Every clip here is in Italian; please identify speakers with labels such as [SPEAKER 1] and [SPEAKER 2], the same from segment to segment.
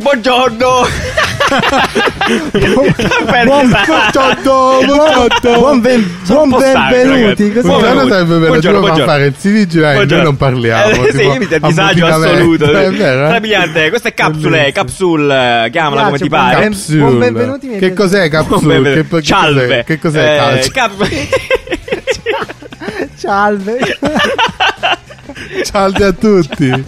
[SPEAKER 1] buongiorno.
[SPEAKER 2] Buon-
[SPEAKER 3] Buongiorno, buongiorno.
[SPEAKER 2] Buon, ben- buon benvenuti.
[SPEAKER 1] ragazzi.
[SPEAKER 2] Così-
[SPEAKER 1] Buon-
[SPEAKER 3] Buongiorno sarebbe bello,
[SPEAKER 1] Buongiorno, buongiorno.
[SPEAKER 3] fare il CDG e noi non parliamo.
[SPEAKER 1] Eh, sì, io mi a disagio assoluto.
[SPEAKER 3] È vero, eh?
[SPEAKER 1] Strabiliante. Queste capsule,
[SPEAKER 3] Bellissimo.
[SPEAKER 1] capsule, chiamala come ti pare.
[SPEAKER 3] Capsule.
[SPEAKER 2] buon benvenuti,
[SPEAKER 3] Che cos'è capsule? Che,
[SPEAKER 1] Cialve.
[SPEAKER 3] cos'è? Che cos'è
[SPEAKER 1] Eh, cap-
[SPEAKER 2] Salve.
[SPEAKER 3] Salve a tutti.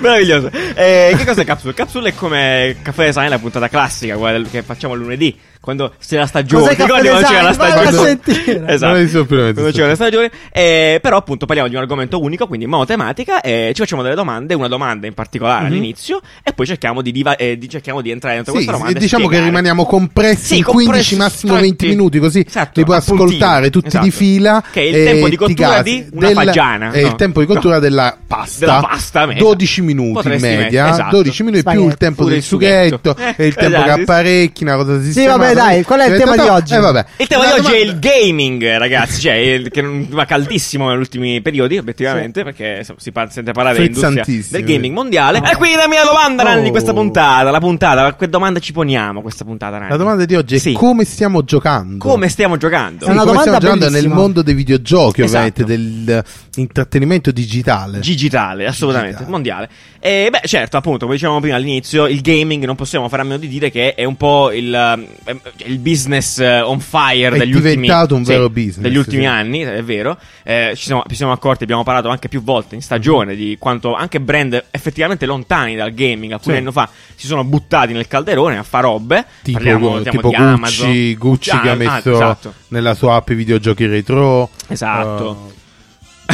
[SPEAKER 1] Meraviglioso. Eh, che cos'è Capsule? Capsule è come Caffè Design, la puntata classica, quella del- che facciamo lunedì. Quando c'è la stagione. Ti ricordi
[SPEAKER 2] Caffè
[SPEAKER 1] quando c'era la stagione?
[SPEAKER 2] sentire.
[SPEAKER 1] Esatto.
[SPEAKER 3] Supplemento,
[SPEAKER 1] Quando c'era la stagione. Eh, però appunto parliamo di un argomento unico, quindi monotematica, e ci facciamo delle domande, una domanda in particolare all'inizio, e poi cerchiamo di, diva- eh, di- cerchiamo di entrare dentro
[SPEAKER 3] Sì,
[SPEAKER 1] questa domanda.
[SPEAKER 3] e
[SPEAKER 1] e
[SPEAKER 3] diciamo che
[SPEAKER 1] spiegare.
[SPEAKER 3] rimaniamo compressi
[SPEAKER 1] Sì,
[SPEAKER 3] in
[SPEAKER 1] compressi,
[SPEAKER 3] 15 massimo
[SPEAKER 1] stretti.
[SPEAKER 3] 20 minuti così
[SPEAKER 1] Esatto,
[SPEAKER 3] li puoi ascoltare tutti
[SPEAKER 1] Esatto.
[SPEAKER 3] di fila
[SPEAKER 1] Che è il
[SPEAKER 3] e
[SPEAKER 1] tempo di cottura di una fagiana,
[SPEAKER 3] è
[SPEAKER 1] no.
[SPEAKER 3] il tempo di cottura della pasta
[SPEAKER 1] Della pasta, mesa.
[SPEAKER 3] 12 minuti in
[SPEAKER 1] Potresti
[SPEAKER 3] media
[SPEAKER 1] mettere, esatto.
[SPEAKER 3] 12 minuti più il
[SPEAKER 2] Spaghetti.
[SPEAKER 3] tempo
[SPEAKER 1] Pure
[SPEAKER 3] del
[SPEAKER 1] sughetto.
[SPEAKER 3] e il tempo
[SPEAKER 1] esatto.
[SPEAKER 3] che apparecchi una cosa
[SPEAKER 2] Sì, vabbè, dai, qual è il tema di oggi?
[SPEAKER 3] eh vabbè
[SPEAKER 1] Il tema
[SPEAKER 3] La
[SPEAKER 1] di oggi è il gaming, ragazzi. Cioè, il- che va caldissimo negli ultimi periodi, obiettivamente, perché insomma, si par- sente parlare dell'industria del gaming mondiale. E quindi la mia domanda, Nanni, di
[SPEAKER 3] Oh.
[SPEAKER 1] questa puntata. La puntata, che domanda ci poniamo questa puntata, Nanni?
[SPEAKER 3] la domanda di oggi è
[SPEAKER 1] Sì.
[SPEAKER 3] come stiamo giocando
[SPEAKER 1] Come stiamo giocando?
[SPEAKER 3] Sì,
[SPEAKER 2] È una
[SPEAKER 3] come
[SPEAKER 2] domanda
[SPEAKER 3] stiamo giocando nel mondo dei videogiochi
[SPEAKER 1] Esatto.
[SPEAKER 3] ovviamente dell'intrattenimento digitale
[SPEAKER 1] Digitale, assolutamente,
[SPEAKER 3] Digitale.
[SPEAKER 1] mondiale. E beh, certo, appunto, come dicevamo prima all'inizio, il gaming non possiamo fare a meno di dire che è un po' il, eh, il business eh, on fire
[SPEAKER 3] È
[SPEAKER 1] degli ultimi
[SPEAKER 3] diventato un
[SPEAKER 1] sì,
[SPEAKER 3] vero business,
[SPEAKER 1] degli ultimi
[SPEAKER 3] sì.
[SPEAKER 1] anni, è vero. Eh, ci, siamo, ci siamo accorti, abbiamo parlato anche più volte in stagione di quanto anche brand effettivamente lontani dal gaming alcuni
[SPEAKER 3] Sì.
[SPEAKER 1] anni fa si sono buttati nel calderone a fare robe.
[SPEAKER 3] tipo,
[SPEAKER 1] Parliamo,
[SPEAKER 3] tipo
[SPEAKER 1] di
[SPEAKER 3] Gucci,
[SPEAKER 1] Amazon.
[SPEAKER 3] Gucci
[SPEAKER 1] Ah,
[SPEAKER 3] che ha
[SPEAKER 1] ah,
[SPEAKER 3] messo
[SPEAKER 1] esatto.
[SPEAKER 3] nella sua app i videogiochi retro
[SPEAKER 1] Esatto.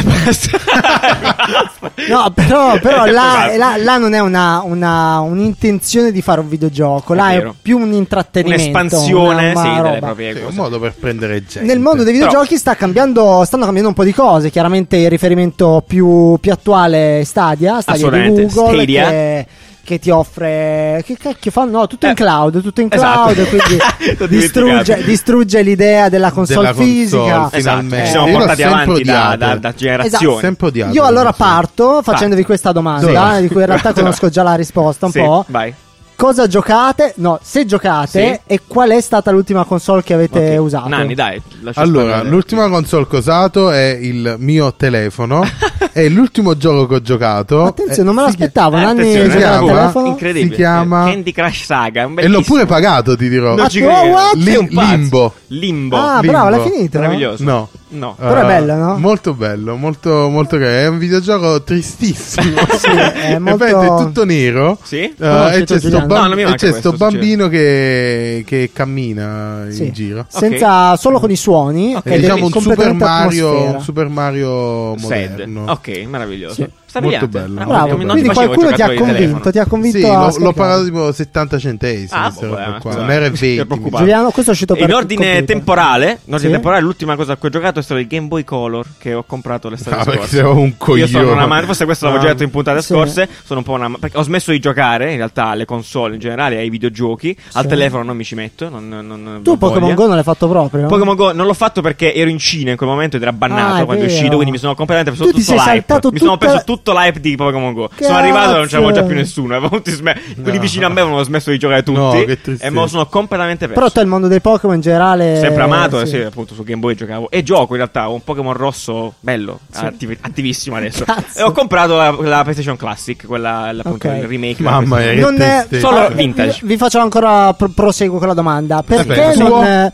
[SPEAKER 2] No, però, però là, là- là non è una, una- un'intenzione di fare un videogioco, là
[SPEAKER 1] È
[SPEAKER 2] è, più un intrattenimento.
[SPEAKER 1] Un'espansione,
[SPEAKER 2] una-
[SPEAKER 1] sì, delle
[SPEAKER 2] roba.
[SPEAKER 1] proprie
[SPEAKER 3] sì, un
[SPEAKER 1] cose.
[SPEAKER 3] modo per prendere gente
[SPEAKER 2] Nel mondo dei
[SPEAKER 1] Però-
[SPEAKER 2] videogiochi sta cambiando, stanno cambiando un po' di cose. Chiaramente il riferimento più, più attuale è Stadia, Stadia di Google,
[SPEAKER 1] Stadia.
[SPEAKER 2] che, che ti offre. Che cacchio fa? No, tutto in
[SPEAKER 1] Eh,
[SPEAKER 2] cloud. Tutto in
[SPEAKER 1] esatto.
[SPEAKER 2] cloud. Quindi
[SPEAKER 1] T'ho
[SPEAKER 2] distrugge, distrugge l'idea della console
[SPEAKER 3] Della console,
[SPEAKER 2] fisica.
[SPEAKER 1] Esatto,
[SPEAKER 3] finalmente.
[SPEAKER 1] ci siamo portati avanti da,
[SPEAKER 3] odiato.
[SPEAKER 1] da, da generazioni.
[SPEAKER 2] Esatto.
[SPEAKER 3] sempre odiato
[SPEAKER 2] Io allora parto facendovi questa domanda,
[SPEAKER 3] Dove?
[SPEAKER 2] di cui in realtà conosco già la risposta un
[SPEAKER 1] Sì,
[SPEAKER 2] po'.
[SPEAKER 1] Vai.
[SPEAKER 2] Cosa giocate? No, se giocate
[SPEAKER 1] Sì.
[SPEAKER 2] e qual è stata l'ultima console che avete
[SPEAKER 1] Ok.
[SPEAKER 2] usato?
[SPEAKER 1] Nanni, dai.
[SPEAKER 3] allora l'ultima console che ho usato è il mio telefono e l'ultimo gioco che ho giocato
[SPEAKER 2] Attenzione,
[SPEAKER 3] è-
[SPEAKER 2] non me l'aspettavo.
[SPEAKER 1] Eh,
[SPEAKER 2] Nanni
[SPEAKER 3] si chiama-
[SPEAKER 2] telefono.
[SPEAKER 1] Incredibile.
[SPEAKER 3] Si chiama-
[SPEAKER 1] Candy Crush Saga.
[SPEAKER 3] e l'ho pure pagato ti dirò
[SPEAKER 1] ci
[SPEAKER 2] Ah,
[SPEAKER 1] credo.
[SPEAKER 2] what?
[SPEAKER 1] Pazzo.
[SPEAKER 3] Limbo.
[SPEAKER 1] Limbo.
[SPEAKER 2] Ah,
[SPEAKER 3] Limbo.
[SPEAKER 2] bravo, l'hai finito?
[SPEAKER 1] Meraviglioso.
[SPEAKER 3] no
[SPEAKER 1] No.
[SPEAKER 2] Però è
[SPEAKER 3] Eh,
[SPEAKER 2] bello, no?
[SPEAKER 3] Molto bello, molto, molto carino. È un videogioco tristissimo.
[SPEAKER 2] Sì, è molto-
[SPEAKER 3] è tutto nero.
[SPEAKER 1] Sì?
[SPEAKER 3] Eh,
[SPEAKER 2] Conosci
[SPEAKER 3] e c'è sto,
[SPEAKER 2] Giuliano?
[SPEAKER 3] bam-
[SPEAKER 1] No,
[SPEAKER 3] e c'è
[SPEAKER 1] questo,
[SPEAKER 3] sto bambino che, che cammina
[SPEAKER 2] Sì.
[SPEAKER 3] in giro.
[SPEAKER 2] Senza, solo con i suoni.
[SPEAKER 1] Ok,
[SPEAKER 3] È diciamo un Super Mario, Super Mario
[SPEAKER 1] Sad.
[SPEAKER 3] moderno.
[SPEAKER 1] Ok, meraviglioso.
[SPEAKER 2] Sì.
[SPEAKER 3] Molto bello.
[SPEAKER 2] Bravo,
[SPEAKER 1] non ti
[SPEAKER 2] quindi qualcuno ti ha convinto, ti ha convinto
[SPEAKER 3] Sì,
[SPEAKER 2] a
[SPEAKER 3] l'ho, l'ho pagato tipo 70 centesimi.
[SPEAKER 1] Ah, boh, eh,
[SPEAKER 3] qua.
[SPEAKER 1] cioè,
[SPEAKER 3] Non era
[SPEAKER 1] ti ero
[SPEAKER 3] 20.
[SPEAKER 1] preoccupato.
[SPEAKER 2] Giuliano, questo è uscito per
[SPEAKER 1] In ordine temporale, in ordine
[SPEAKER 2] Sì?
[SPEAKER 1] temporale, l'ultima cosa a cui ho giocato è stato il Game Boy Color che ho comprato l'estate
[SPEAKER 3] Ah, perché
[SPEAKER 1] scorsa.
[SPEAKER 3] sei un
[SPEAKER 1] Io sono
[SPEAKER 3] coglione.
[SPEAKER 1] una man- forse questo l'avevo già detto in puntate
[SPEAKER 2] sì.
[SPEAKER 1] scorse. Sono un po' una perché ho smesso di giocare in realtà alle console in generale, ai videogiochi. Al
[SPEAKER 2] Sì.
[SPEAKER 1] telefono non mi ci metto. Non, non- non
[SPEAKER 2] Tu Pokémon. Go non l'hai fatto proprio?
[SPEAKER 1] Pokémon Go non l'ho fatto perché ero in Cina in quel momento ed era bannato
[SPEAKER 2] Ah,
[SPEAKER 1] quando è uscito, quindi mi sono completamente preso tutto l'hype. Mi sono preso tutto l'hype di Pokémon Go.
[SPEAKER 2] Cazzo.
[SPEAKER 1] Sono arrivato e non c'avevo già più nessuno. Avevo tutti sme- Quelli
[SPEAKER 3] No.
[SPEAKER 1] vicini a me avevano smesso di giocare tutti.
[SPEAKER 3] No,
[SPEAKER 1] e lo sono completamente perso.
[SPEAKER 2] Però tu il mondo dei Pokémon in generale.
[SPEAKER 1] Sempre amato, eh,
[SPEAKER 2] sì.
[SPEAKER 1] sì, appunto su Game Boy giocavo. E gioco in realtà, ho un Pokémon rosso bello,
[SPEAKER 2] Sì.
[SPEAKER 1] attiv- attivissimo adesso.
[SPEAKER 2] Cazzo.
[SPEAKER 1] E ho comprato la, la PlayStation Classic, quella appunto
[SPEAKER 2] Ok.
[SPEAKER 1] il remake.
[SPEAKER 3] Mamma mia,
[SPEAKER 2] Non è.
[SPEAKER 1] Solo
[SPEAKER 2] vi-
[SPEAKER 1] vintage.
[SPEAKER 2] Vi, faccio ancora pro- proseguo con la domanda. Perché
[SPEAKER 3] Vabbè,
[SPEAKER 2] non.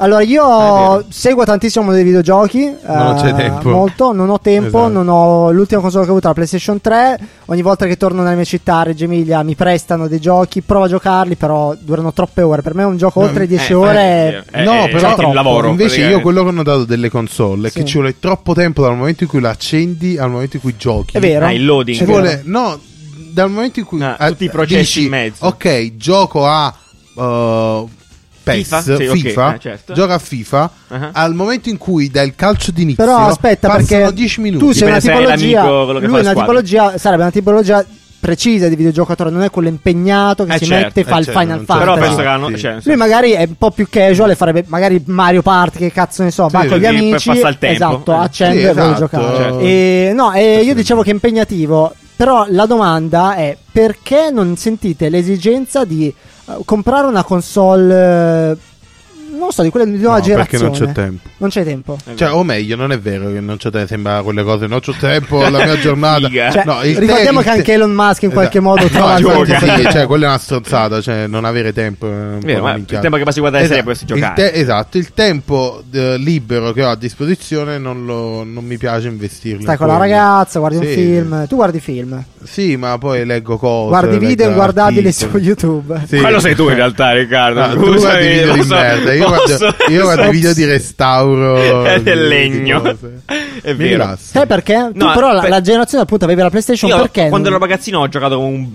[SPEAKER 2] Eh, allora,
[SPEAKER 1] Ah, è
[SPEAKER 2] io
[SPEAKER 1] vero.
[SPEAKER 2] seguo tantissimo dei videogiochi.
[SPEAKER 3] Non
[SPEAKER 2] eh,
[SPEAKER 3] c'è tempo.
[SPEAKER 2] Molto, non ho tempo.
[SPEAKER 3] Esatto.
[SPEAKER 2] Non ho l'ultima console che ho avuto la PlayStation 3. Ogni volta che torno nella mia città, a Reggio Emilia, mi prestano dei giochi. Provo a giocarli, però durano troppe ore. Per me un gioco
[SPEAKER 3] No,
[SPEAKER 2] oltre 10
[SPEAKER 1] eh,
[SPEAKER 2] ore.
[SPEAKER 1] eh,
[SPEAKER 3] no,
[SPEAKER 1] eh,
[SPEAKER 3] però
[SPEAKER 1] il lavoro,
[SPEAKER 3] invece io quello che ho notato delle console è
[SPEAKER 2] Sì.
[SPEAKER 3] che ci vuole troppo tempo dal momento in cui la accendi al momento in cui giochi.
[SPEAKER 2] È vero.
[SPEAKER 1] Ah, il loading.
[SPEAKER 3] Ci
[SPEAKER 2] È vero.
[SPEAKER 3] vuole, no, dal momento in cui
[SPEAKER 1] Ah,
[SPEAKER 3] eh,
[SPEAKER 1] tutti i processi
[SPEAKER 3] dici,
[SPEAKER 1] in mezzo.
[SPEAKER 3] Ok, gioco a uh, PES,
[SPEAKER 1] FIFA? Sì,
[SPEAKER 3] FIFA,
[SPEAKER 1] eh, certo.
[SPEAKER 3] gioca a FIFA.
[SPEAKER 1] Ah.
[SPEAKER 3] Al momento in cui dai il calcio d'inizio,
[SPEAKER 2] Però aspetta, perché
[SPEAKER 3] 10 minuti.
[SPEAKER 2] tu sei una
[SPEAKER 1] Dipende se
[SPEAKER 2] tipologia.
[SPEAKER 1] che
[SPEAKER 2] Lui una tipologia. Sarebbe una tipologia precisa di videogiocatore, non è quello impegnato che
[SPEAKER 1] Eh,
[SPEAKER 2] si
[SPEAKER 1] certo,
[SPEAKER 2] mette e fa
[SPEAKER 3] eh,
[SPEAKER 2] il
[SPEAKER 3] certo,
[SPEAKER 2] Final
[SPEAKER 3] c'è-
[SPEAKER 1] Però
[SPEAKER 2] Fantasy.
[SPEAKER 1] penso che hanno.
[SPEAKER 3] Sì.
[SPEAKER 1] Cioè,
[SPEAKER 2] Lui magari è un po' più casual e farebbe magari Mario Party, che cazzo ne so, va
[SPEAKER 3] Sì,
[SPEAKER 2] con gli
[SPEAKER 1] per
[SPEAKER 2] amici.
[SPEAKER 1] passare il tempo.
[SPEAKER 2] Esatto,
[SPEAKER 1] Eh.
[SPEAKER 2] accende
[SPEAKER 3] Sì,
[SPEAKER 2] e vuole
[SPEAKER 3] esatto.
[SPEAKER 2] giocare.
[SPEAKER 1] Certo.
[SPEAKER 2] E, no, e io dicevo che è impegnativo, però la domanda è perché non sentite l'esigenza di comprare una console, eh, non so, di quelle di nuova
[SPEAKER 3] No, perché
[SPEAKER 2] generazione?
[SPEAKER 3] non c'è tempo.
[SPEAKER 2] Non c'è tempo.
[SPEAKER 3] Cioè, o meglio, non è vero che non c'è tempo, sembra quelle cose, non c'ho tempo, la mia giornata.
[SPEAKER 2] Cioè,
[SPEAKER 3] No, il te-
[SPEAKER 2] ricordiamo
[SPEAKER 3] il
[SPEAKER 2] che
[SPEAKER 3] te-
[SPEAKER 2] anche Elon Musk in qualche
[SPEAKER 3] Esatto.
[SPEAKER 2] modo
[SPEAKER 3] No,
[SPEAKER 2] trova il tempo
[SPEAKER 3] sì, cioè, quella è una stronzata, cioè, non avere tempo. è un
[SPEAKER 1] Vero, ma il tempo che passi a guardare serie
[SPEAKER 3] Esatto, il
[SPEAKER 1] giocare.
[SPEAKER 3] te- esatto, il tempo eh, libero che ho a disposizione non, lo- non mi piace investirlo.
[SPEAKER 2] Stai
[SPEAKER 3] in
[SPEAKER 2] con la ragazza, guardi un
[SPEAKER 3] Sì.
[SPEAKER 2] film. Tu guardi film,
[SPEAKER 3] Sì, ma poi leggo cose.
[SPEAKER 2] guardi video
[SPEAKER 3] leggo
[SPEAKER 2] inguardabili su. YouTube.
[SPEAKER 3] Sì.
[SPEAKER 1] Quello sei tu in realtà, Riccardo.
[SPEAKER 3] Ah, tu guardi video di
[SPEAKER 1] posso-
[SPEAKER 3] merda, io guardo, io guardo
[SPEAKER 2] Ops.
[SPEAKER 3] video di restauro
[SPEAKER 1] È del legno. È
[SPEAKER 3] Mi
[SPEAKER 1] vero.
[SPEAKER 2] Sai perché? Tu
[SPEAKER 1] No,
[SPEAKER 2] però la,
[SPEAKER 1] per-
[SPEAKER 2] la generazione appunto avevi la PlayStation
[SPEAKER 1] Io
[SPEAKER 2] perché?
[SPEAKER 1] quando ero ragazzino ho giocato come un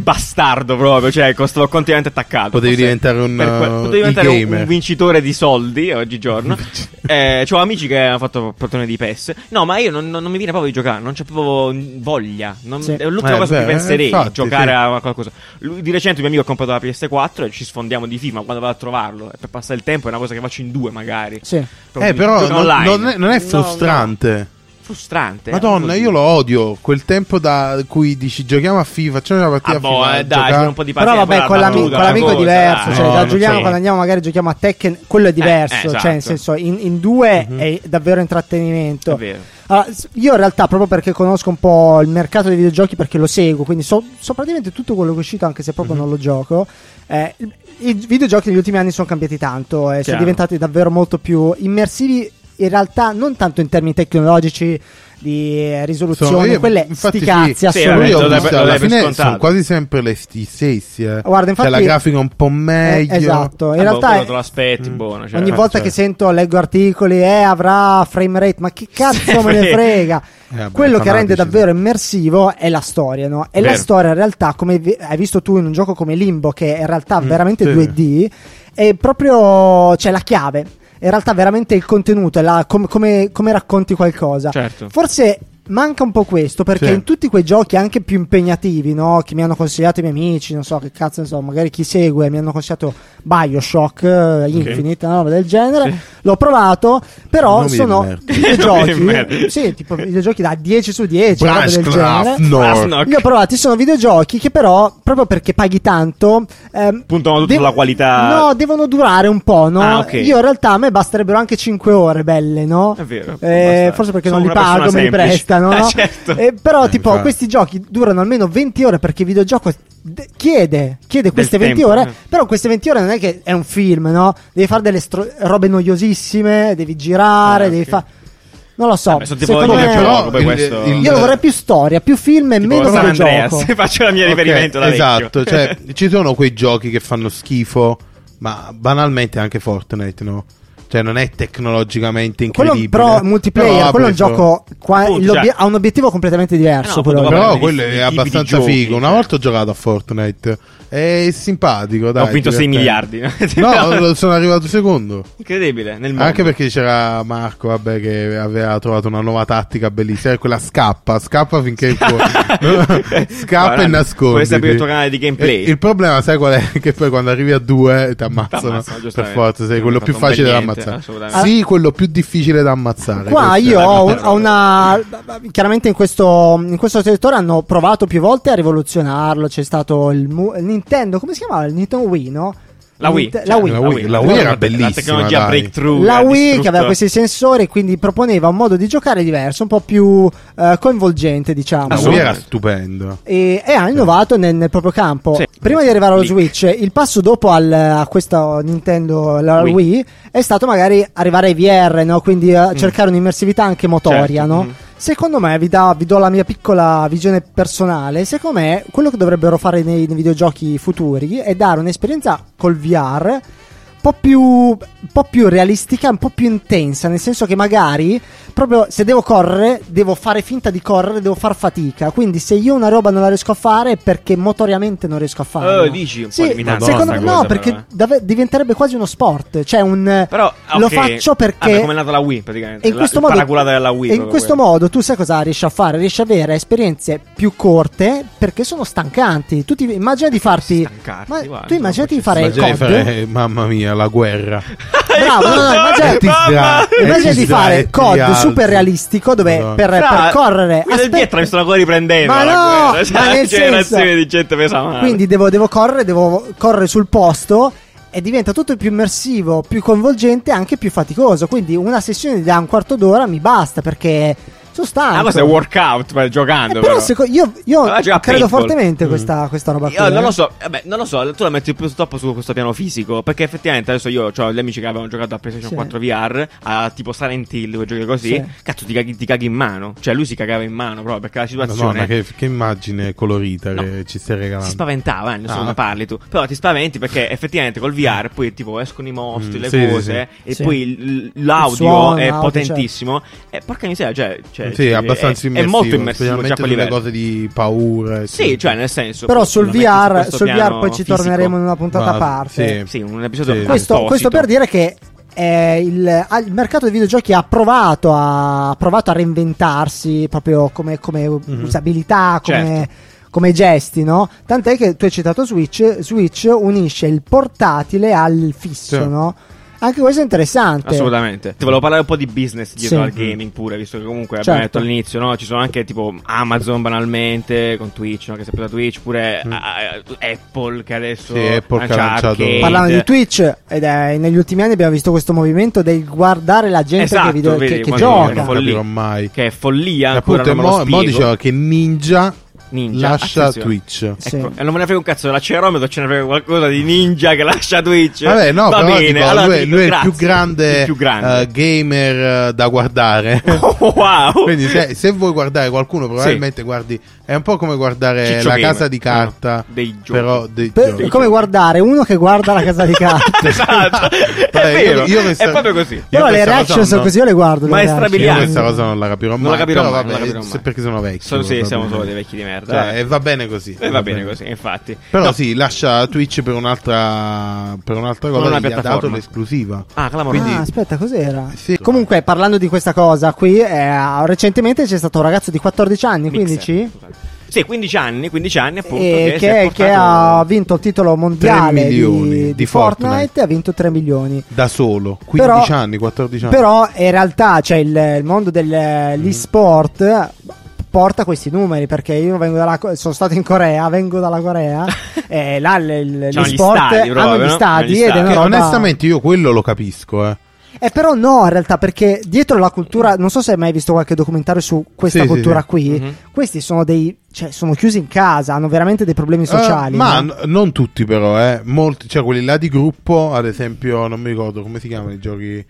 [SPEAKER 1] bastardo proprio, cioè stavo continuamente attaccato.
[SPEAKER 3] Potevi
[SPEAKER 1] Forse
[SPEAKER 3] diventare un,
[SPEAKER 1] per que-
[SPEAKER 3] uh,
[SPEAKER 1] potevi diventare un, un vincitore di soldi oggigiorno. eh, c'ho amici che hanno fatto portone di PES. No, ma io non, non- non mi viene proprio di giocare, non c'è proprio voglia. Non-
[SPEAKER 2] Sì.
[SPEAKER 1] È l'ultima
[SPEAKER 3] Eh,
[SPEAKER 1] cosa
[SPEAKER 3] beh,
[SPEAKER 1] penserei,
[SPEAKER 3] infatti,
[SPEAKER 1] giocare
[SPEAKER 3] sì.
[SPEAKER 1] a qualcosa. Lui- di recente un mio amico ha comprato la PS4 e ci sfondiamo di FIFA quando vado a trovarlo. E per passare il tempo è una cosa che faccio in due magari.
[SPEAKER 2] Sì.
[SPEAKER 1] Proprio
[SPEAKER 3] Eh, però non, non è, non è
[SPEAKER 1] No,
[SPEAKER 3] frustrante.
[SPEAKER 1] no. Frustrante.
[SPEAKER 3] Madonna,
[SPEAKER 1] eh,
[SPEAKER 3] io lo odio. Quel tempo da cui dici giochiamo a FIFA, facciamo una partita
[SPEAKER 1] Ah,
[SPEAKER 3] a
[SPEAKER 1] boh,
[SPEAKER 3] FIFA.
[SPEAKER 1] eh, dai, ci vuole un po' di
[SPEAKER 2] Però
[SPEAKER 1] pazienza,
[SPEAKER 2] vabbè, con,
[SPEAKER 1] la
[SPEAKER 2] l'ami- con l'amico è diverso.
[SPEAKER 1] dai.
[SPEAKER 2] Cioè,
[SPEAKER 3] No,
[SPEAKER 2] da Giuliano, quando andiamo, magari giochiamo a Tekken, quello è diverso.
[SPEAKER 1] eh, esatto.
[SPEAKER 2] Cioè, nel senso, in, in due
[SPEAKER 3] Mhm.
[SPEAKER 2] è davvero intrattenimento.
[SPEAKER 1] È vero.
[SPEAKER 2] Allora, io in realtà, proprio perché conosco un po' il mercato dei videogiochi, perché lo seguo, quindi so, so praticamente tutto quello che è uscito, anche se proprio
[SPEAKER 3] Mhm.
[SPEAKER 2] non lo gioco. eh, i- videogiochi negli ultimi anni sono cambiati tanto, e sono
[SPEAKER 1] Chiaro.
[SPEAKER 2] diventati davvero molto più immersivi. In realtà, non tanto in termini tecnologici di eh, risoluzione,
[SPEAKER 3] io-
[SPEAKER 2] quelle
[SPEAKER 3] infatti
[SPEAKER 2] sti
[SPEAKER 3] sì.
[SPEAKER 2] cazzi
[SPEAKER 1] Sì, per- lo
[SPEAKER 3] alla fine
[SPEAKER 1] scontato.
[SPEAKER 3] sono quasi sempre le sti- stessi. Eh.
[SPEAKER 2] Guarda, infatti,
[SPEAKER 3] Cioè, la grafica un po' meglio.
[SPEAKER 2] Eh, esatto, in
[SPEAKER 1] Eh, boh,
[SPEAKER 2] realtà è-
[SPEAKER 1] te lo aspetti,
[SPEAKER 3] Mm.
[SPEAKER 1] buono. cioè.
[SPEAKER 2] Ogni
[SPEAKER 3] Eh,
[SPEAKER 2] volta
[SPEAKER 3] cioè.
[SPEAKER 2] che sento, leggo articoli, eh, avrà frame rate, ma che cazzo me ne
[SPEAKER 1] frega.
[SPEAKER 3] Eh, vabbè,
[SPEAKER 2] Quello che rende davvero immersivo è la storia, no? E la storia in realtà, come vi- hai visto tu in un gioco come Limbo, che è in realtà
[SPEAKER 3] Mm,
[SPEAKER 2] veramente
[SPEAKER 3] sì.
[SPEAKER 2] 2D, è proprio c'è la chiave. In realtà veramente il contenuto, è la- com- come, come racconti qualcosa.
[SPEAKER 1] Certo.
[SPEAKER 2] Forse manca un po' questo perché
[SPEAKER 3] Sì.
[SPEAKER 2] in tutti quei giochi anche più impegnativi, no? Che mi hanno consigliato i miei amici, non so che cazzo ne so, magari chi segue mi hanno consigliato Bioshock eh, Infinite, una roba del genere.
[SPEAKER 1] Sì.
[SPEAKER 2] L'ho provato, però
[SPEAKER 3] di
[SPEAKER 2] sono videogiochi, sì, tipo videogiochi da 10 su 10, roba del genere.
[SPEAKER 3] no.
[SPEAKER 2] Io ho provato, sono videogiochi che però, proprio perché paghi tanto, ehm,
[SPEAKER 1] Puntano tutto
[SPEAKER 2] dev-
[SPEAKER 1] sulla qualità.
[SPEAKER 2] No, devono durare un po', no?
[SPEAKER 1] Ah, ok.
[SPEAKER 2] Io in realtà a me basterebbero anche 5 ore belle, no?
[SPEAKER 1] È vero,
[SPEAKER 2] Eh, forse perché
[SPEAKER 1] Sono
[SPEAKER 2] non li
[SPEAKER 1] una
[SPEAKER 2] pago, me li. Prestano,
[SPEAKER 1] Ah,
[SPEAKER 2] no?
[SPEAKER 1] certo.
[SPEAKER 2] Eh, però,
[SPEAKER 3] Eh,
[SPEAKER 2] tipo,
[SPEAKER 3] infatti.
[SPEAKER 2] questi giochi durano almeno 20 ore perché il videogioco de- chiede, chiede queste 20
[SPEAKER 1] tempo,
[SPEAKER 2] ore.
[SPEAKER 1] eh.
[SPEAKER 2] Però queste 20 ore non è che è un film, no? Devi fare delle stro- robe noiosissime, devi girare,
[SPEAKER 1] Ah,
[SPEAKER 2] devi
[SPEAKER 1] ok.
[SPEAKER 2] fare. Non lo so.
[SPEAKER 1] Vabbè, sono tipo
[SPEAKER 2] me-
[SPEAKER 1] poi
[SPEAKER 3] il-
[SPEAKER 1] questo-
[SPEAKER 3] il-
[SPEAKER 2] io lo vorrei più storia, più film e meno
[SPEAKER 1] San
[SPEAKER 2] videogioco.
[SPEAKER 1] Andreas. Faccio la mia
[SPEAKER 3] Ok,
[SPEAKER 1] riferimento da
[SPEAKER 3] Esatto, cioè ci sono quei giochi che fanno schifo, ma banalmente anche Fortnite, no? Cioè non è tecnologicamente
[SPEAKER 2] Quello
[SPEAKER 3] incredibile.
[SPEAKER 2] però multiplayer,
[SPEAKER 3] Però
[SPEAKER 2] quello è un gioco qua-
[SPEAKER 1] cioè-
[SPEAKER 2] ha un obiettivo completamente diverso.
[SPEAKER 1] Eh no,
[SPEAKER 2] quello
[SPEAKER 3] Però quello è abbastanza figo. Una
[SPEAKER 1] cioè.
[SPEAKER 3] volta ho giocato a Fortnite. È simpatico, dai.
[SPEAKER 1] Ho vinto 6
[SPEAKER 3] divertente.
[SPEAKER 1] miliardi.
[SPEAKER 3] No, sono arrivato secondo.
[SPEAKER 1] Incredibile. Nel mondo.
[SPEAKER 3] Anche perché c'era Marco, vabbè, che aveva trovato una nuova tattica bellissima. È quella scappa, scappa finché può. scappa
[SPEAKER 1] Guarda,
[SPEAKER 3] e nascondi.
[SPEAKER 1] Questo è per il tuo canale di gameplay.
[SPEAKER 3] Il problema, sai qual è? Che poi quando arrivi a due ti ammazzano. Per forza, sei
[SPEAKER 1] Non
[SPEAKER 3] quello più facile da ammazzare. Sì, quello più difficile da ammazzare.
[SPEAKER 2] Qua io ho, ho una. Chiaramente in questo, in questo settore hanno provato più volte a rivoluzionarlo. C'è stato il, mu- il Nintendo, come si chiamava? Il Nintendo Wii, no?
[SPEAKER 1] La Wii, cioè,
[SPEAKER 2] la Wii.
[SPEAKER 3] la Wii, la Wii era bellissima,
[SPEAKER 1] La tecnologia
[SPEAKER 3] dai.
[SPEAKER 1] breakthrough.
[SPEAKER 2] La
[SPEAKER 1] ha
[SPEAKER 2] Wii che
[SPEAKER 1] distrutto-
[SPEAKER 2] aveva questi sensori, quindi proponeva un modo di giocare diverso, un po' più eh, coinvolgente, diciamo.
[SPEAKER 3] La Wii era stupendo.
[SPEAKER 2] e, e ha innovato nel, nel proprio campo.
[SPEAKER 1] Sì.
[SPEAKER 2] Prima di arrivare allo
[SPEAKER 1] Lì.
[SPEAKER 2] Switch, il passo dopo al- a questa Nintendo la
[SPEAKER 1] Wii.
[SPEAKER 2] Wii. è stato magari arrivare ai VR, no? quindi eh, cercare un'immersività anche motoria.
[SPEAKER 1] Mm. Certo,
[SPEAKER 2] no?
[SPEAKER 1] mm.
[SPEAKER 2] Secondo me, vi, da- vi do la mia piccola visione personale. Secondo me, quello che dovrebbero fare nei, nei videogiochi futuri è dare un'esperienza col VR. Po' più un po' più realistica, un po' più intensa, nel senso che magari proprio se devo correre, devo fare finta di correre, devo far fatica. Quindi se io una roba non la riesco a fare è perché motoriamente non riesco a farla.
[SPEAKER 1] Oh, dici un po'
[SPEAKER 2] Sì,
[SPEAKER 1] limitante
[SPEAKER 2] secondo me no, perché
[SPEAKER 1] però, eh.
[SPEAKER 2] dave- diventerebbe quasi uno sport, cioè un
[SPEAKER 1] Però,
[SPEAKER 2] lo
[SPEAKER 1] ok.
[SPEAKER 2] faccio perché
[SPEAKER 1] Vabbè, come è nata la Wii, praticamente.
[SPEAKER 2] e in questo modo,
[SPEAKER 1] della Wii.
[SPEAKER 2] e in questo
[SPEAKER 1] quello.
[SPEAKER 2] modo tu sai cosa riesci a fare? Riesci ad avere esperienze più corte perché sono stancanti. Tu ti immagina di farti.
[SPEAKER 1] Stancarti,
[SPEAKER 2] Ma
[SPEAKER 1] guarda,
[SPEAKER 2] tu immaginati di fare
[SPEAKER 3] Immagina di
[SPEAKER 2] COD.
[SPEAKER 3] fare, mamma mia, la guerra.
[SPEAKER 2] Bravo, no, no, immagina-
[SPEAKER 3] ti sdra- e
[SPEAKER 2] Immagina
[SPEAKER 3] ti
[SPEAKER 2] di fare
[SPEAKER 3] e
[SPEAKER 2] COD super realistico dove
[SPEAKER 3] Madonna.
[SPEAKER 2] per,
[SPEAKER 1] Fra,
[SPEAKER 2] per correre.
[SPEAKER 1] qui del dietro mi stanno ancora riprendendo.
[SPEAKER 2] Ma
[SPEAKER 1] la
[SPEAKER 2] no,
[SPEAKER 1] guerra, cioè,
[SPEAKER 2] ma nel
[SPEAKER 1] generazioni
[SPEAKER 2] senso-
[SPEAKER 1] di gente pesa male.
[SPEAKER 2] Quindi devo, devo correre, devo correre sul posto e diventa tutto più immersivo, più coinvolgente e anche più faticoso. Quindi una sessione da un quarto d'ora mi basta perché sono stanco.
[SPEAKER 1] Ah, questo è workout, ma giocando.
[SPEAKER 2] Eh, però
[SPEAKER 1] però.
[SPEAKER 2] seco- io, io
[SPEAKER 1] Allora gioca a
[SPEAKER 2] credo
[SPEAKER 1] paintball.
[SPEAKER 2] fortemente questa, questa roba qui.
[SPEAKER 1] Io non
[SPEAKER 2] eh.
[SPEAKER 1] lo so, vabbè, non lo so, tu la metti più troppo su questo piano fisico. Perché effettivamente adesso io ho gli amici che avevano giocato a PlayStation
[SPEAKER 2] Sì.
[SPEAKER 1] 4 VR, a tipo Silent Hill, quei giochi così.
[SPEAKER 2] Sì.
[SPEAKER 1] Cazzo, ti caghi, ti caghi in mano. Cioè, lui si cagava in mano proprio perché la situazione.
[SPEAKER 3] Madonna, che, che immagine colorita
[SPEAKER 1] No.
[SPEAKER 3] che ci stai
[SPEAKER 1] Si
[SPEAKER 3] regalando.
[SPEAKER 1] spaventava, eh, non so
[SPEAKER 3] Ah.
[SPEAKER 1] parli tu. Però ti spaventi perché effettivamente col VR poi tipo escono i mostri,
[SPEAKER 3] Mm,
[SPEAKER 1] le
[SPEAKER 3] sì,
[SPEAKER 1] cose,
[SPEAKER 3] sì,
[SPEAKER 1] e
[SPEAKER 2] Sì.
[SPEAKER 1] poi l- l'audio
[SPEAKER 2] suono,
[SPEAKER 1] è
[SPEAKER 2] l'audio,
[SPEAKER 1] potentissimo. E porca miseria, cioè, cioè,
[SPEAKER 3] Sì,
[SPEAKER 1] è,
[SPEAKER 3] abbastanza
[SPEAKER 1] è, è
[SPEAKER 3] immersivo,
[SPEAKER 1] molto immersivo, cioè, a
[SPEAKER 3] specialmente
[SPEAKER 1] quel
[SPEAKER 3] sulle
[SPEAKER 1] livello.
[SPEAKER 3] cose di paura.
[SPEAKER 1] Sì,
[SPEAKER 3] tutto.
[SPEAKER 1] cioè, nel senso.
[SPEAKER 2] Però sul VR, sul VR poi ci
[SPEAKER 1] fisico.
[SPEAKER 2] torneremo in una puntata a parte.
[SPEAKER 3] sì.
[SPEAKER 1] Sì, un episodio
[SPEAKER 3] Sì.
[SPEAKER 2] Questo, questo per dire che eh, il, ah, il mercato dei videogiochi ha provato a, ha provato a reinventarsi proprio come, come
[SPEAKER 3] Mhm.
[SPEAKER 2] usabilità, come,
[SPEAKER 1] Certo.
[SPEAKER 2] come gesti, no? Tant'è che tu hai citato Switch, Switch unisce il portatile al fisso,
[SPEAKER 3] Sì.
[SPEAKER 2] no? Anche questo è interessante.
[SPEAKER 1] Assolutamente. Ti volevo parlare un po' di business dietro
[SPEAKER 2] Sì.
[SPEAKER 1] al gaming pure, visto che comunque
[SPEAKER 2] Certo.
[SPEAKER 1] abbiamo detto all'inizio, no? Ci sono anche tipo Amazon banalmente con Twitch, no? Che si è presa Twitch, pure
[SPEAKER 3] Mm.
[SPEAKER 1] eh, Apple che adesso
[SPEAKER 3] Sì, Apple che ha lanciato-
[SPEAKER 1] Arcade.
[SPEAKER 2] Parlando di Twitch, ed è, negli ultimi anni abbiamo visto questo movimento del guardare la gente
[SPEAKER 1] Esatto,
[SPEAKER 2] che, video-
[SPEAKER 1] vedi,
[SPEAKER 2] che- che gioca.
[SPEAKER 1] viene
[SPEAKER 3] capirò
[SPEAKER 1] follia.
[SPEAKER 3] mai.
[SPEAKER 1] Che è follia, ancora
[SPEAKER 3] appunto,
[SPEAKER 1] non me lo
[SPEAKER 3] mo, mo diceva che Ninja,
[SPEAKER 1] Ninja,
[SPEAKER 3] lascia
[SPEAKER 1] attenzione.
[SPEAKER 3] Twitch.
[SPEAKER 2] Sì.
[SPEAKER 1] Ecco, e non me ne frega un cazzo dell'accelerometro, ce ne frega qualcosa di ninja che lascia Twitch.
[SPEAKER 3] Vabbè, no,
[SPEAKER 1] Va bene,
[SPEAKER 3] dico,
[SPEAKER 1] allora
[SPEAKER 3] lui,
[SPEAKER 1] dico
[SPEAKER 3] lui è il
[SPEAKER 1] grazie.
[SPEAKER 3] più grande,
[SPEAKER 1] Il più grande.
[SPEAKER 3] eh, gamer eh, da guardare.
[SPEAKER 1] Oh, wow.
[SPEAKER 3] Quindi se, se vuoi guardare qualcuno probabilmente guardi è un po' come guardare
[SPEAKER 1] Ciccio
[SPEAKER 3] la
[SPEAKER 1] Gamer.
[SPEAKER 3] casa di carta
[SPEAKER 1] No, dei giochi.
[SPEAKER 3] però dei
[SPEAKER 2] Per-
[SPEAKER 3] giochi.
[SPEAKER 2] come guardare uno che guarda la casa di carta.
[SPEAKER 1] esatto. è
[SPEAKER 3] Vabbè,
[SPEAKER 1] vero,
[SPEAKER 3] io- io questa-
[SPEAKER 1] è proprio così.
[SPEAKER 3] Io
[SPEAKER 2] Però le reaction sono così, io le guardo. le
[SPEAKER 1] Maestra
[SPEAKER 2] reaction.
[SPEAKER 3] Io questa cosa non la capirò mai
[SPEAKER 1] Non la capirò mai,
[SPEAKER 3] perché sono vecchio
[SPEAKER 1] Sono- sì, siamo solo dei vecchi di merda.
[SPEAKER 3] Cioè,
[SPEAKER 1] eh.
[SPEAKER 3] e va bene così
[SPEAKER 1] E va bene così, infatti.
[SPEAKER 3] però
[SPEAKER 1] No.
[SPEAKER 3] sì lascia Twitch per un'altra per un'altra cosa
[SPEAKER 1] una
[SPEAKER 3] gli ha dato l'esclusiva
[SPEAKER 1] Ah, clamoroso.
[SPEAKER 3] Quindi-
[SPEAKER 2] Ah, aspetta, cos'era?
[SPEAKER 3] Sì.
[SPEAKER 2] Comunque, parlando di questa cosa qui, eh, recentemente c'è stato un ragazzo di 14 anni,
[SPEAKER 1] Mixer,
[SPEAKER 2] 15,
[SPEAKER 1] scusate. Sì, 15 anni, 15 anni appunto.
[SPEAKER 2] e
[SPEAKER 1] che,
[SPEAKER 2] che,
[SPEAKER 1] portato-
[SPEAKER 2] che ha vinto il titolo mondiale
[SPEAKER 3] 3 milioni
[SPEAKER 2] di,
[SPEAKER 3] di
[SPEAKER 2] di Fortnite,
[SPEAKER 3] Fortnite.
[SPEAKER 2] e ha vinto 3 milioni.
[SPEAKER 3] da solo 15
[SPEAKER 2] Però-
[SPEAKER 3] anni 14 anni
[SPEAKER 2] Però in realtà cioè, il, il mondo dell'e-sport porta questi numeri perché io vengo dalla sono stato in Corea, vengo dalla Corea e là l- il-
[SPEAKER 1] C'hanno gli
[SPEAKER 2] l'e-sport
[SPEAKER 1] stadi proprio,
[SPEAKER 2] hanno gli
[SPEAKER 1] no?
[SPEAKER 2] stadi
[SPEAKER 1] Gli
[SPEAKER 2] ed è
[SPEAKER 1] stadi.
[SPEAKER 2] roba
[SPEAKER 3] onestamente io quello lo capisco eh.
[SPEAKER 2] Eh, però no, in realtà, perché dietro la cultura, non so se hai mai visto qualche documentario su questa
[SPEAKER 3] Sì, sì,
[SPEAKER 2] cultura
[SPEAKER 3] sì.
[SPEAKER 2] qui.
[SPEAKER 1] Mhm.
[SPEAKER 2] Questi sono dei, cioè, sono chiusi in casa, hanno veramente dei problemi sociali.
[SPEAKER 3] Eh, ma
[SPEAKER 2] no?
[SPEAKER 3] n- non tutti però, eh. Molti, cioè quelli là di gruppo, ad esempio, non mi ricordo come si chiamano i giochi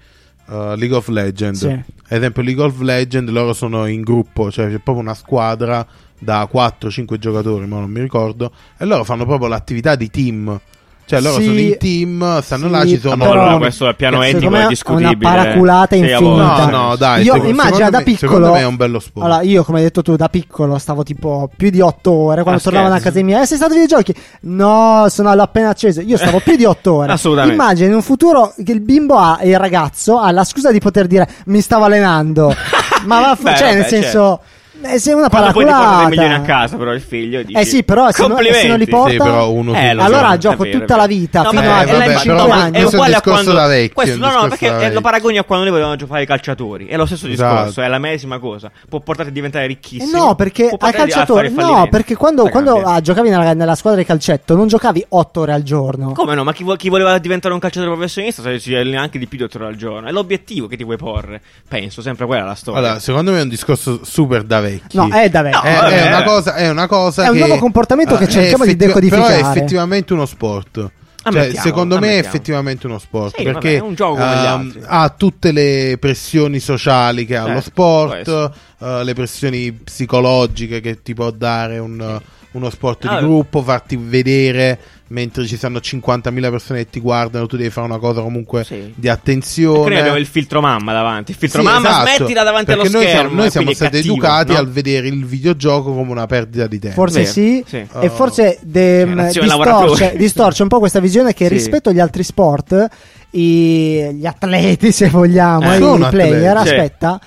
[SPEAKER 3] eh, League of Legends.
[SPEAKER 2] Sì.
[SPEAKER 3] Ad esempio League of Legends loro sono in gruppo, cioè c'è proprio una squadra da 4-5 giocatori, ma non mi ricordo, e loro fanno proprio l'attività di team. Cioè loro
[SPEAKER 2] Sì,
[SPEAKER 3] sono in team, stanno
[SPEAKER 2] sì,
[SPEAKER 3] là, ci sono...
[SPEAKER 2] però-
[SPEAKER 1] Allora, questo è il piano etico è
[SPEAKER 2] è
[SPEAKER 1] discutibile.
[SPEAKER 2] una paraculata infinita.
[SPEAKER 3] No, no, dai,
[SPEAKER 2] Io
[SPEAKER 3] secondo-
[SPEAKER 2] immagino
[SPEAKER 3] secondo
[SPEAKER 2] da
[SPEAKER 3] me-
[SPEAKER 2] piccolo.
[SPEAKER 3] secondo me è un bello sport.
[SPEAKER 2] Allora, io, come hai detto tu, da piccolo stavo tipo più di 8 ore. Quando
[SPEAKER 1] Ah,
[SPEAKER 2] tornavo da casa mia, eh, sei stato ai videogiochi? No, sono appena acceso. Io stavo più di 8 ore.
[SPEAKER 1] Assolutamente.
[SPEAKER 2] Immagina in un futuro che il bimbo ha, il ragazzo ha la scusa di poter dire mi stavo allenando. Ma va,
[SPEAKER 1] Beh,
[SPEAKER 2] cioè,
[SPEAKER 1] vabbè,
[SPEAKER 2] nel senso, eh, sei una
[SPEAKER 1] Quando poi ti porta dei
[SPEAKER 2] paraculata.
[SPEAKER 1] milioni a casa, però il figlio dici,
[SPEAKER 2] Eh sì, però se non- se non li porta-
[SPEAKER 3] Sì, però uno
[SPEAKER 1] Eh,
[SPEAKER 3] su-
[SPEAKER 1] lo
[SPEAKER 2] allora
[SPEAKER 1] so,
[SPEAKER 2] gioco
[SPEAKER 1] vero,
[SPEAKER 2] tutta la vita,
[SPEAKER 1] No,
[SPEAKER 2] fino
[SPEAKER 1] ma
[SPEAKER 2] a
[SPEAKER 1] è-
[SPEAKER 3] vabbè,
[SPEAKER 1] è-
[SPEAKER 3] però
[SPEAKER 1] no, ma
[SPEAKER 3] questo
[SPEAKER 1] è uguale a quando
[SPEAKER 3] da vecchio,
[SPEAKER 1] questo, no, no, perché eh, lo paragoni a quando noi volevamo giocare ai calciatori. È lo stesso
[SPEAKER 3] Esatto.
[SPEAKER 1] discorso, è la medesima cosa. Può portarti a diventare
[SPEAKER 2] Eh
[SPEAKER 1] ricchissimo.
[SPEAKER 2] no, perché
[SPEAKER 1] può
[SPEAKER 2] al
[SPEAKER 1] portarti a
[SPEAKER 2] calciatore,
[SPEAKER 1] fare
[SPEAKER 2] no, perché quando, quando ah, giocavi nella, nella squadra di calcetto non giocavi 8 ore al giorno.
[SPEAKER 1] Come no? Ma chi, chi voleva diventare un calciatore professionista se si allena anche di più di 8 ore al giorno. È l'obiettivo che ti vuoi porre. Penso, sempre quella è la storia.
[SPEAKER 3] Allora, secondo me è un discorso super da vecchi.
[SPEAKER 2] No, è da vecchio.
[SPEAKER 3] È,
[SPEAKER 1] No, vabbè.
[SPEAKER 3] è una cosa, è una cosa
[SPEAKER 2] È un
[SPEAKER 3] che-
[SPEAKER 2] nuovo comportamento che
[SPEAKER 3] eh,
[SPEAKER 2] cerchiamo
[SPEAKER 3] è
[SPEAKER 2] di decodificare.
[SPEAKER 3] Però è effettivamente uno sport. Cioè,
[SPEAKER 1] Ammettiamo,
[SPEAKER 3] secondo me è effettivamente uno sport
[SPEAKER 1] Sì,
[SPEAKER 3] perché
[SPEAKER 1] vabbè, è un gioco come gli altri.
[SPEAKER 3] ha tutte le pressioni sociali che ha
[SPEAKER 1] Certo,
[SPEAKER 3] lo sport, eh, le pressioni psicologiche che ti può dare un, uno sport
[SPEAKER 1] Ah,
[SPEAKER 3] di gruppo, farti vedere mentre ci stanno 50.000 persone che ti guardano, tu devi fare una cosa comunque
[SPEAKER 1] Sì.
[SPEAKER 3] di attenzione.
[SPEAKER 1] Quindi abbiamo il filtro mamma davanti. Il filtro
[SPEAKER 3] Sì,
[SPEAKER 1] mamma,
[SPEAKER 3] esatto,
[SPEAKER 1] smettila davanti
[SPEAKER 3] perché
[SPEAKER 1] allo
[SPEAKER 3] noi
[SPEAKER 1] schermo.
[SPEAKER 3] Siamo, noi siamo stati
[SPEAKER 1] cattivo,
[SPEAKER 3] educati
[SPEAKER 1] no?
[SPEAKER 3] al vedere il videogioco come una perdita di tempo.
[SPEAKER 2] Forse
[SPEAKER 1] Vero,
[SPEAKER 2] sì,
[SPEAKER 1] sì.
[SPEAKER 2] e
[SPEAKER 3] Oh.
[SPEAKER 2] forse de-
[SPEAKER 1] Generazione
[SPEAKER 2] distorce, distorce un po' questa visione che
[SPEAKER 1] Sì.
[SPEAKER 2] rispetto agli altri sport, i- gli atleti, se vogliamo,
[SPEAKER 1] Eh,
[SPEAKER 2] i player,
[SPEAKER 3] atleti,
[SPEAKER 1] sì.
[SPEAKER 2] aspetta,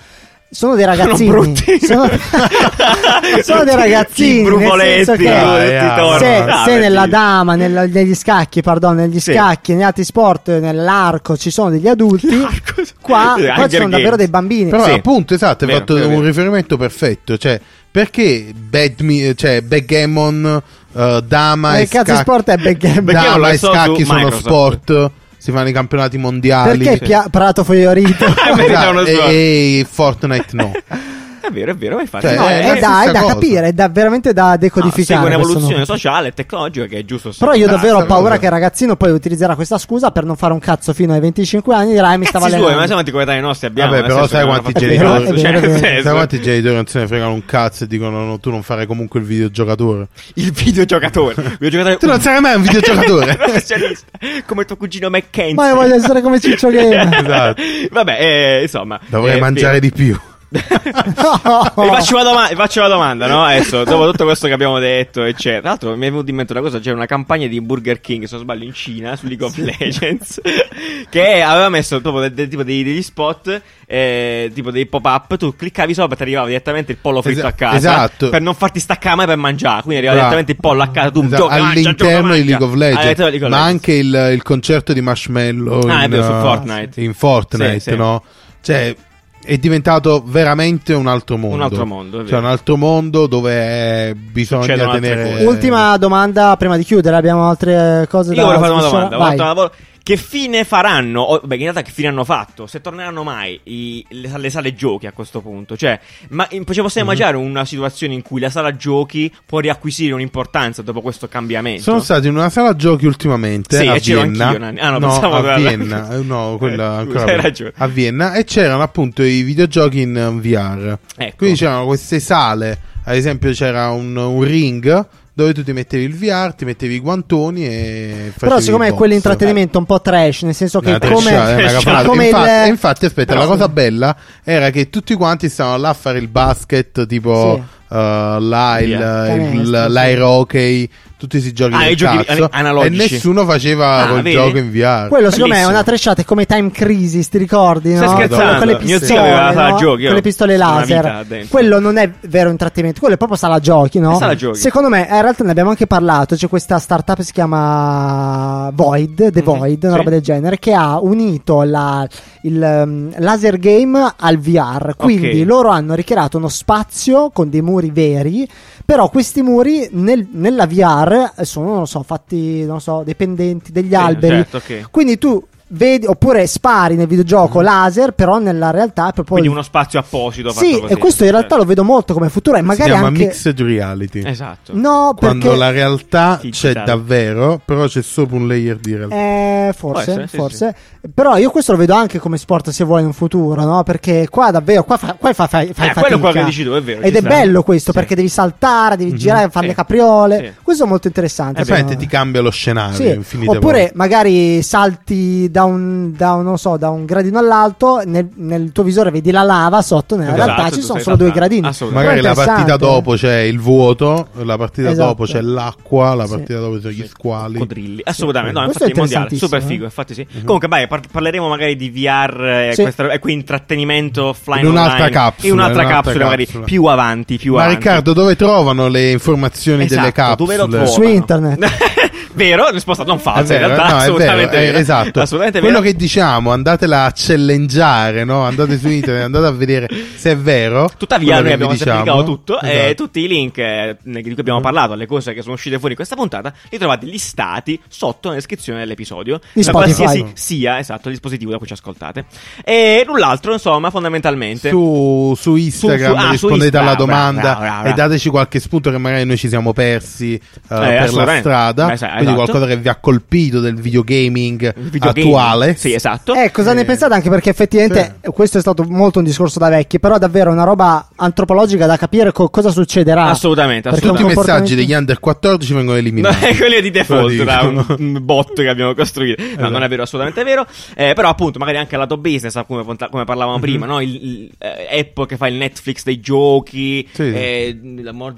[SPEAKER 2] sono dei
[SPEAKER 1] Sono
[SPEAKER 2] ragazzini.
[SPEAKER 1] brutti.
[SPEAKER 2] Sono, sono dei ragazzini. Nel senso che
[SPEAKER 3] ah,
[SPEAKER 1] tornano.
[SPEAKER 2] se,
[SPEAKER 1] Ah,
[SPEAKER 2] se nella dama, nella- negli scacchi, pardon, negli
[SPEAKER 1] Sì.
[SPEAKER 2] scacchi, negli altri sport, nell'arco ci sono degli adulti,
[SPEAKER 1] L'arco.
[SPEAKER 2] qua, qua ci sono davvero
[SPEAKER 1] Games.
[SPEAKER 2] dei bambini.
[SPEAKER 3] Però
[SPEAKER 1] Sì.
[SPEAKER 3] appunto, esatto, hai
[SPEAKER 1] Vero,
[SPEAKER 3] fatto
[SPEAKER 1] vero,
[SPEAKER 3] un
[SPEAKER 1] vero.
[SPEAKER 3] riferimento perfetto. Cioè, perché badmi- cioè, backgammon, eh, dama e
[SPEAKER 2] cazzo di
[SPEAKER 3] scacchi,
[SPEAKER 2] sport è backgammon?
[SPEAKER 3] Dama e scacchi sono
[SPEAKER 1] Microsoft.
[SPEAKER 3] sport, si fanno i campionati mondiali.
[SPEAKER 2] Perché Pia- Prato Fiorito?
[SPEAKER 1] Eh, merita uno
[SPEAKER 3] Esatto, e, e Fortnite no.
[SPEAKER 1] È vero, è vero, infatti
[SPEAKER 3] Cioè,
[SPEAKER 1] no,
[SPEAKER 3] Eh,
[SPEAKER 2] è,
[SPEAKER 3] la
[SPEAKER 2] da, è da capire, è da, veramente da decodificare.
[SPEAKER 1] segue
[SPEAKER 2] questo
[SPEAKER 1] un'evoluzione sociale e tecnologica che è giusto.
[SPEAKER 2] Però io davvero ho paura
[SPEAKER 3] cosa.
[SPEAKER 2] che il ragazzino poi utilizzerà questa scusa per non fare un cazzo fino ai 25 anni dirà eh, mi stava
[SPEAKER 1] suoi, ma siamo anticoetanei nostri abbiamo.
[SPEAKER 3] Vabbè, però sai quanti
[SPEAKER 2] genitori- È è
[SPEAKER 3] Sai quanti genitori non se ne fregano un cazzo e dicono no, tu non fare comunque il videogiocatore.
[SPEAKER 1] Il videogiocatore.
[SPEAKER 3] Tu non sarai mai un videogiocatore.
[SPEAKER 1] Come tuo cugino Mackenzie.
[SPEAKER 2] Ma io voglio essere come Ciccio Game.
[SPEAKER 3] esatto.
[SPEAKER 1] Vabbè, eh, insomma.
[SPEAKER 3] Dovrei
[SPEAKER 1] eh,
[SPEAKER 3] mangiare di più.
[SPEAKER 1] Vi faccio, una doma- vi faccio una domanda, no? Adesso, dopo tutto questo che abbiamo detto, eccetera. Tra l'altro, mi è venuto in mente una cosa: c'era una campagna di Burger King, se non sbaglio, in Cina su League of Legends. che aveva messo proprio de- de- tipo dei- degli spot, eh, tipo dei pop-up. Tu cliccavi sopra e ti arrivava direttamente il pollo fritto
[SPEAKER 3] Esa-
[SPEAKER 1] a casa.
[SPEAKER 3] esatto.
[SPEAKER 1] Per non farti staccare mai per mangiare. Quindi arrivava
[SPEAKER 3] Bravo.
[SPEAKER 1] direttamente il pollo a casa. Tu
[SPEAKER 3] Esatto,
[SPEAKER 1] gioca, mangia, gioca,
[SPEAKER 3] all'interno di
[SPEAKER 1] mangia.
[SPEAKER 3] League of Legends,
[SPEAKER 1] di League of
[SPEAKER 3] ma anche il, il concerto di Marshmallow
[SPEAKER 1] Ah,
[SPEAKER 3] in,
[SPEAKER 1] vero, su
[SPEAKER 3] uh,
[SPEAKER 1] Fortnite.
[SPEAKER 3] in Fortnite,
[SPEAKER 1] Sì, sì.
[SPEAKER 3] no? Cioè, è diventato veramente un altro mondo.
[SPEAKER 1] Un altro mondo, è
[SPEAKER 3] Cioè, un altro mondo dove bisogna tenere.
[SPEAKER 1] cose.
[SPEAKER 2] Ultima domanda prima di chiudere, abbiamo altre cose da
[SPEAKER 1] Io volevo fare una domanda.
[SPEAKER 2] Vai.
[SPEAKER 1] Che fine faranno? O, beh, in realtà, che fine hanno fatto? Se torneranno mai i- le, le sale giochi a questo punto? Cioè, ma ci possiamo
[SPEAKER 3] Mhm.
[SPEAKER 1] immaginare una situazione in cui la sala giochi può riacquisire un'importanza dopo questo cambiamento?
[SPEAKER 3] Sono stato in una sala giochi ultimamente
[SPEAKER 1] Sì,
[SPEAKER 3] a
[SPEAKER 1] e c'ero
[SPEAKER 3] Vienna.
[SPEAKER 1] anch'io. Ah, no,
[SPEAKER 3] no,
[SPEAKER 1] pensavo
[SPEAKER 3] a Vienna. Eh, No, quella
[SPEAKER 1] Eh,
[SPEAKER 3] ancora
[SPEAKER 1] hai ragione.
[SPEAKER 3] A Vienna e c'erano appunto i videogiochi in eh, VR.
[SPEAKER 1] Ecco.
[SPEAKER 3] Quindi c'erano queste sale, ad esempio c'era un, un ring dove tu ti mettevi il VR, ti mettevi i guantoni e
[SPEAKER 2] Però secondo me
[SPEAKER 3] il
[SPEAKER 2] è quell'intrattenimento un po' trash, nel senso che come,
[SPEAKER 3] trecciata, è una cafonata.
[SPEAKER 2] come il...
[SPEAKER 3] infatti, e infatti, aspetta,
[SPEAKER 2] Però-
[SPEAKER 3] la cosa bella era che tutti quanti stavano là a fare il basket, tipo
[SPEAKER 2] Sì.
[SPEAKER 3] uh, là, il,
[SPEAKER 1] Via.
[SPEAKER 3] il-
[SPEAKER 2] sì.
[SPEAKER 3] l'aero hockey, tutti questi giochi
[SPEAKER 1] Ah,
[SPEAKER 3] del
[SPEAKER 1] giochi
[SPEAKER 3] cazzo,
[SPEAKER 1] an- analogici.
[SPEAKER 3] e nessuno faceva
[SPEAKER 1] Ah,
[SPEAKER 3] quel
[SPEAKER 1] vedi?
[SPEAKER 3] gioco in VR.
[SPEAKER 2] Quello secondo me è una trecciata, è come Time Crisis, ti ricordi?
[SPEAKER 1] Stai
[SPEAKER 2] no?
[SPEAKER 1] scherzando?
[SPEAKER 2] Con le pistole, no?
[SPEAKER 1] giochi, io
[SPEAKER 2] con le pistole laser. Quello non è vero intrattenimento, quello è proprio sala giochi, no?
[SPEAKER 1] Sala giochi.
[SPEAKER 2] Secondo me, eh, in realtà ne abbiamo anche parlato. C'è questa startup che si chiama Void, The
[SPEAKER 1] Mhm,
[SPEAKER 2] Void, una
[SPEAKER 1] sì.
[SPEAKER 2] roba del genere, che ha unito la- il um, laser game al VR. Quindi
[SPEAKER 1] Ok.
[SPEAKER 2] loro hanno ricreato uno spazio con dei muri veri. Però questi muri nel- nella VR sono, non so, fatti, non so, dei pendenti, degli
[SPEAKER 1] Sì,
[SPEAKER 2] alberi.
[SPEAKER 1] certo, ok.
[SPEAKER 2] Quindi tu vedi, oppure spari nel videogioco laser, però nella realtà è proprio.
[SPEAKER 1] Quindi uno spazio apposito fatto
[SPEAKER 2] Sì,
[SPEAKER 1] così.
[SPEAKER 2] e questo in realtà
[SPEAKER 1] Certo.
[SPEAKER 2] lo vedo molto come futuro. E
[SPEAKER 3] si
[SPEAKER 2] magari
[SPEAKER 3] chiama
[SPEAKER 2] anche.
[SPEAKER 3] mixed reality.
[SPEAKER 1] Esatto.
[SPEAKER 2] No,
[SPEAKER 3] Quando
[SPEAKER 2] perché.
[SPEAKER 3] la realtà
[SPEAKER 1] Digitale.
[SPEAKER 3] c'è davvero, però c'è sopra un layer di realtà.
[SPEAKER 2] Eh, forse,
[SPEAKER 1] essere, sì,
[SPEAKER 2] forse. Però io questo lo vedo anche come sport se vuoi in un futuro, no? Perché qua davvero, qua, fa, qua fai, fai, fai
[SPEAKER 1] Eh,
[SPEAKER 2] fatica.
[SPEAKER 1] quello che dici tu, è vero,
[SPEAKER 2] Ed è
[SPEAKER 1] sta.
[SPEAKER 2] bello questo
[SPEAKER 1] Sì.
[SPEAKER 2] perché devi saltare, devi girare, fare
[SPEAKER 1] Sì.
[SPEAKER 2] le capriole.
[SPEAKER 1] Sì.
[SPEAKER 2] Questo è molto interessante.
[SPEAKER 3] E
[SPEAKER 2] secondo
[SPEAKER 3] ti cambia lo scenario
[SPEAKER 2] Sì, oppure magari salti da un, da un, non so, da un gradino all'alto, nel, nel tuo visore vedi la lava sotto, nella
[SPEAKER 3] Esatto,
[SPEAKER 2] realtà ci sono solo due gradini.
[SPEAKER 1] Assolutamente.
[SPEAKER 3] Magari la partita
[SPEAKER 2] interessante.
[SPEAKER 3] dopo c'è il vuoto, la partita
[SPEAKER 2] Esatto.
[SPEAKER 3] dopo c'è l'acqua, la
[SPEAKER 2] Sì.
[SPEAKER 3] partita dopo c'è gli squali.
[SPEAKER 1] Coccodrilli. Assolutamente, no,
[SPEAKER 2] Questo
[SPEAKER 1] infatti
[SPEAKER 2] è
[SPEAKER 1] il mondiale, super figo,
[SPEAKER 2] eh.
[SPEAKER 1] infatti sì. Comunque, vai, par- parleremo magari di VR e,
[SPEAKER 2] Sì.
[SPEAKER 1] questa- e qui intrattenimento offline
[SPEAKER 3] In un'altra
[SPEAKER 1] online.
[SPEAKER 3] capsula,
[SPEAKER 1] In un'altra
[SPEAKER 3] in un'altra
[SPEAKER 1] capsula, magari
[SPEAKER 3] capsula.
[SPEAKER 1] più avanti, più
[SPEAKER 3] Ma
[SPEAKER 1] avanti.
[SPEAKER 3] Riccardo, dove trovano le informazioni delle
[SPEAKER 1] Esatto, dove lo
[SPEAKER 3] capsule?
[SPEAKER 1] trovano?
[SPEAKER 2] Su internet.
[SPEAKER 1] vero? Risposta non falsa,
[SPEAKER 3] vero,
[SPEAKER 1] in realtà,
[SPEAKER 3] no,
[SPEAKER 1] assolutamente
[SPEAKER 3] vero, è-
[SPEAKER 1] vera.
[SPEAKER 3] esatto.
[SPEAKER 1] Assolutamente
[SPEAKER 3] Quello
[SPEAKER 1] vero.
[SPEAKER 3] che diciamo, andatela a challengeare, no? Andate su internet, andate a vedere se è vero.
[SPEAKER 1] Tuttavia, noi abbiamo
[SPEAKER 3] diciamo.
[SPEAKER 1] semplificato tutto e
[SPEAKER 3] Esatto.
[SPEAKER 1] tutti i link eh, di cui abbiamo parlato, alle cose che sono uscite fuori in questa puntata, li trovate listati sotto nella descrizione dell'episodio.
[SPEAKER 2] Di
[SPEAKER 1] da qualsiasi sia, esatto, il dispositivo da cui ci ascoltate. E null'altro, insomma, fondamentalmente.
[SPEAKER 3] Su, su Instagram
[SPEAKER 1] Su- su- ah, su
[SPEAKER 3] rispondete
[SPEAKER 1] Insta-
[SPEAKER 3] alla domanda
[SPEAKER 1] bravo, bravo, bravo.
[SPEAKER 3] e dateci qualche spunto che magari noi ci siamo persi eh, per la strada.
[SPEAKER 1] Sai,
[SPEAKER 3] Quindi
[SPEAKER 1] esatto.
[SPEAKER 3] qualcosa che vi ha colpito del videogaming
[SPEAKER 1] Il videogame.
[SPEAKER 3] attuale.
[SPEAKER 1] Sì, esatto.
[SPEAKER 2] Eh, cosa ne
[SPEAKER 3] Eh,
[SPEAKER 2] pensate? Anche perché effettivamente questo è stato molto un discorso da vecchi, però è davvero una roba antropologica da capire co- cosa succederà.
[SPEAKER 1] Assolutamente,
[SPEAKER 2] Perché
[SPEAKER 3] Tutti i
[SPEAKER 1] assolutamente.
[SPEAKER 3] messaggi degli under 14 vengono
[SPEAKER 1] No,
[SPEAKER 3] eliminati.
[SPEAKER 1] è quelli di default da un, bot che abbiamo costruito. No,
[SPEAKER 3] Esatto.
[SPEAKER 1] non è vero, assolutamente vero. Eh, però, appunto, magari anche lato business, come, come parlavamo
[SPEAKER 3] Mhm.
[SPEAKER 1] prima, no? Il, il, eh, Apple che fa il Netflix dei giochi,
[SPEAKER 3] Sì, sì.
[SPEAKER 1] eh,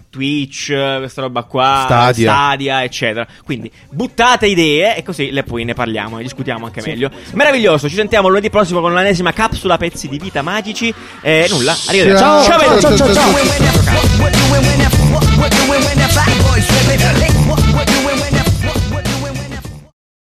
[SPEAKER 1] Twitch, eh, questa roba qua,
[SPEAKER 3] Stadia.
[SPEAKER 1] Stadia, eccetera. Quindi buttate idee e così le poi ne parliamo, ne discutiamo anche meglio. Meraviglioso, ci sentiamo lunedì prossimo con l'ennesima capsula pezzi di vita magici. E nulla, arrivederci.
[SPEAKER 3] Ciao,
[SPEAKER 2] ciao,
[SPEAKER 1] belli.
[SPEAKER 2] ciao, ciao, ciao.
[SPEAKER 4] What